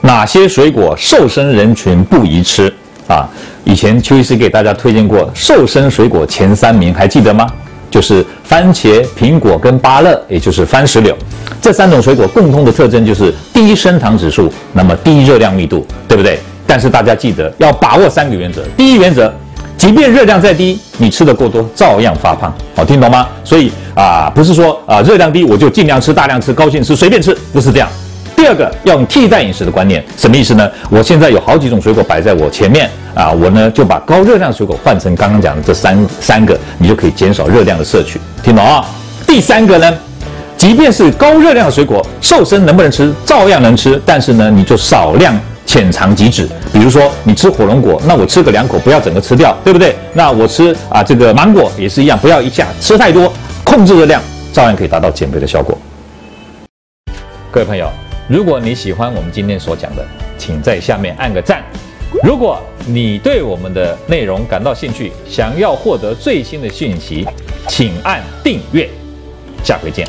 哪些水果瘦身人群不宜吃啊？以前邱医师给大家推荐过瘦身水果前三名，还记得吗？就是番茄、苹果跟芭乐，也就是番石榴。这三种水果共通的特征就是低升糖指数，那么低热量密度，对不对？但是大家记得要把握三个原则。第一原则，即便热量再低，你吃的过多照样发胖。好，听懂吗？所以啊，不是说啊热量低我就尽量吃、大量吃、高兴吃、随便吃，不是这样。第二个要用替代饮食的观念，什么意思呢？我现在有好几种水果摆在我前面啊，我呢就把高热量水果换成刚刚讲的这三三个，你就可以减少热量的摄取。听懂啊？第三个呢？即便是高热量的水果，瘦身能不能吃？照样能吃，但是呢，你就少量浅尝即止。比如说，你吃火龙果，那我吃个两口，不要整个吃掉，对不对？那我吃啊，这个芒果也是一样，不要一下吃太多，控制热量，照样可以达到减肥的效果。各位朋友，如果你喜欢我们今天所讲的，请在下面按个赞。如果你对我们的内容感到兴趣，想要获得最新的讯息，请按订阅。下回见。